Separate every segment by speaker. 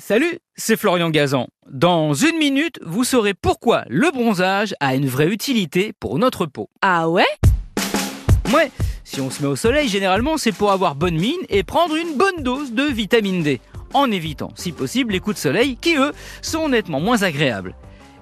Speaker 1: Salut, c'est Florian Gazan. Dans une minute, vous saurez pourquoi le bronzage a une vraie utilité pour notre peau.
Speaker 2: Ah ouais?
Speaker 1: Ouais, si on se met au soleil, généralement c'est pour avoir bonne mine et prendre une bonne dose de vitamine D, en évitant, si possible, les coups de soleil qui, eux, sont nettement moins agréables.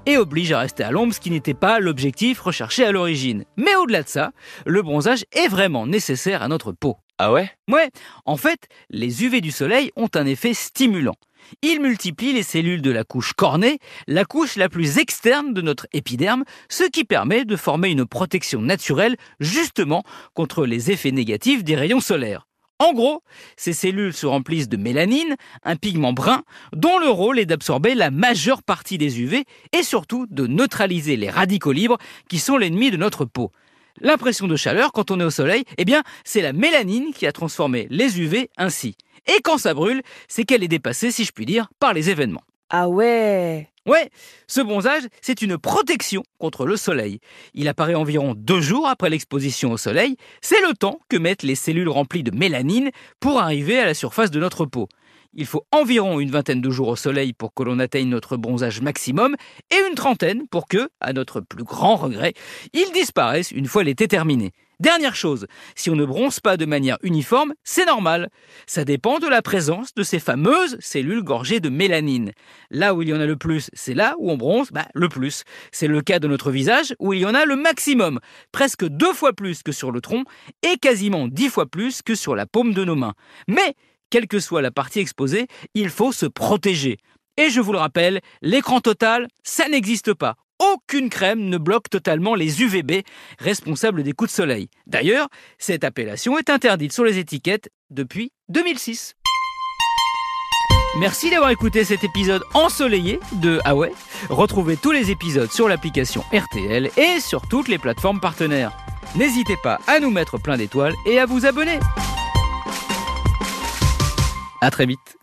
Speaker 1: Et obligent à rester à l'ombre, ce qui n'était pas l'objectif recherché à l'origine. Mais au-delà de ça, le bronzage est vraiment nécessaire à notre peau.
Speaker 3: Ah ouais?
Speaker 1: Ouais, en fait, les UV du soleil ont un effet stimulant. Ils multiplient les cellules de la couche cornée, la couche la plus externe de notre épiderme, ce qui permet de former une protection naturelle justement contre les effets négatifs des rayons solaires. En gros, ces cellules se remplissent de mélanine, un pigment brun, dont le rôle est d'absorber la majeure partie des UV et surtout de neutraliser les radicaux libres qui sont l'ennemi de notre peau. L'impression de chaleur quand on est au soleil, eh bien, c'est la mélanine qui a transformé les UV ainsi. Et quand ça brûle, c'est qu'elle est dépassée, si je puis dire, par les événements.
Speaker 2: Ah ouais
Speaker 1: Ouais, ce bronzage, c'est une protection contre le soleil. Il apparaît environ deux jours après l'exposition au soleil. C'est le temps que mettent les cellules remplies de mélanine pour arriver à la surface de notre peau. Il faut environ une vingtaine de jours au soleil pour que l'on atteigne notre bronzage maximum et une trentaine pour que, à notre plus grand regret, il disparaisse une fois l'été terminé. Dernière chose, si on ne bronze pas de manière uniforme, c'est normal. Ça dépend de la présence de ces fameuses cellules gorgées de mélanine. Là où il y en a le plus, c'est là où on bronze bah, le plus. C'est le cas de notre visage où il y en a le maximum, presque deux fois plus que sur le tronc et quasiment dix fois plus que sur la paume de nos mains. Mais quelle que soit la partie exposée, il faut se protéger. Et je vous le rappelle, l'écran total, ça n'existe pas. Aucune crème ne bloque totalement les UVB responsables des coups de soleil. D'ailleurs, cette appellation est interdite sur les étiquettes depuis 2006. Merci d'avoir écouté cet épisode ensoleillé de Ah ouais? Retrouvez tous les épisodes sur l'application RTL et sur toutes les plateformes partenaires. N'hésitez pas à nous mettre plein d'étoiles et à vous abonner. À très vite.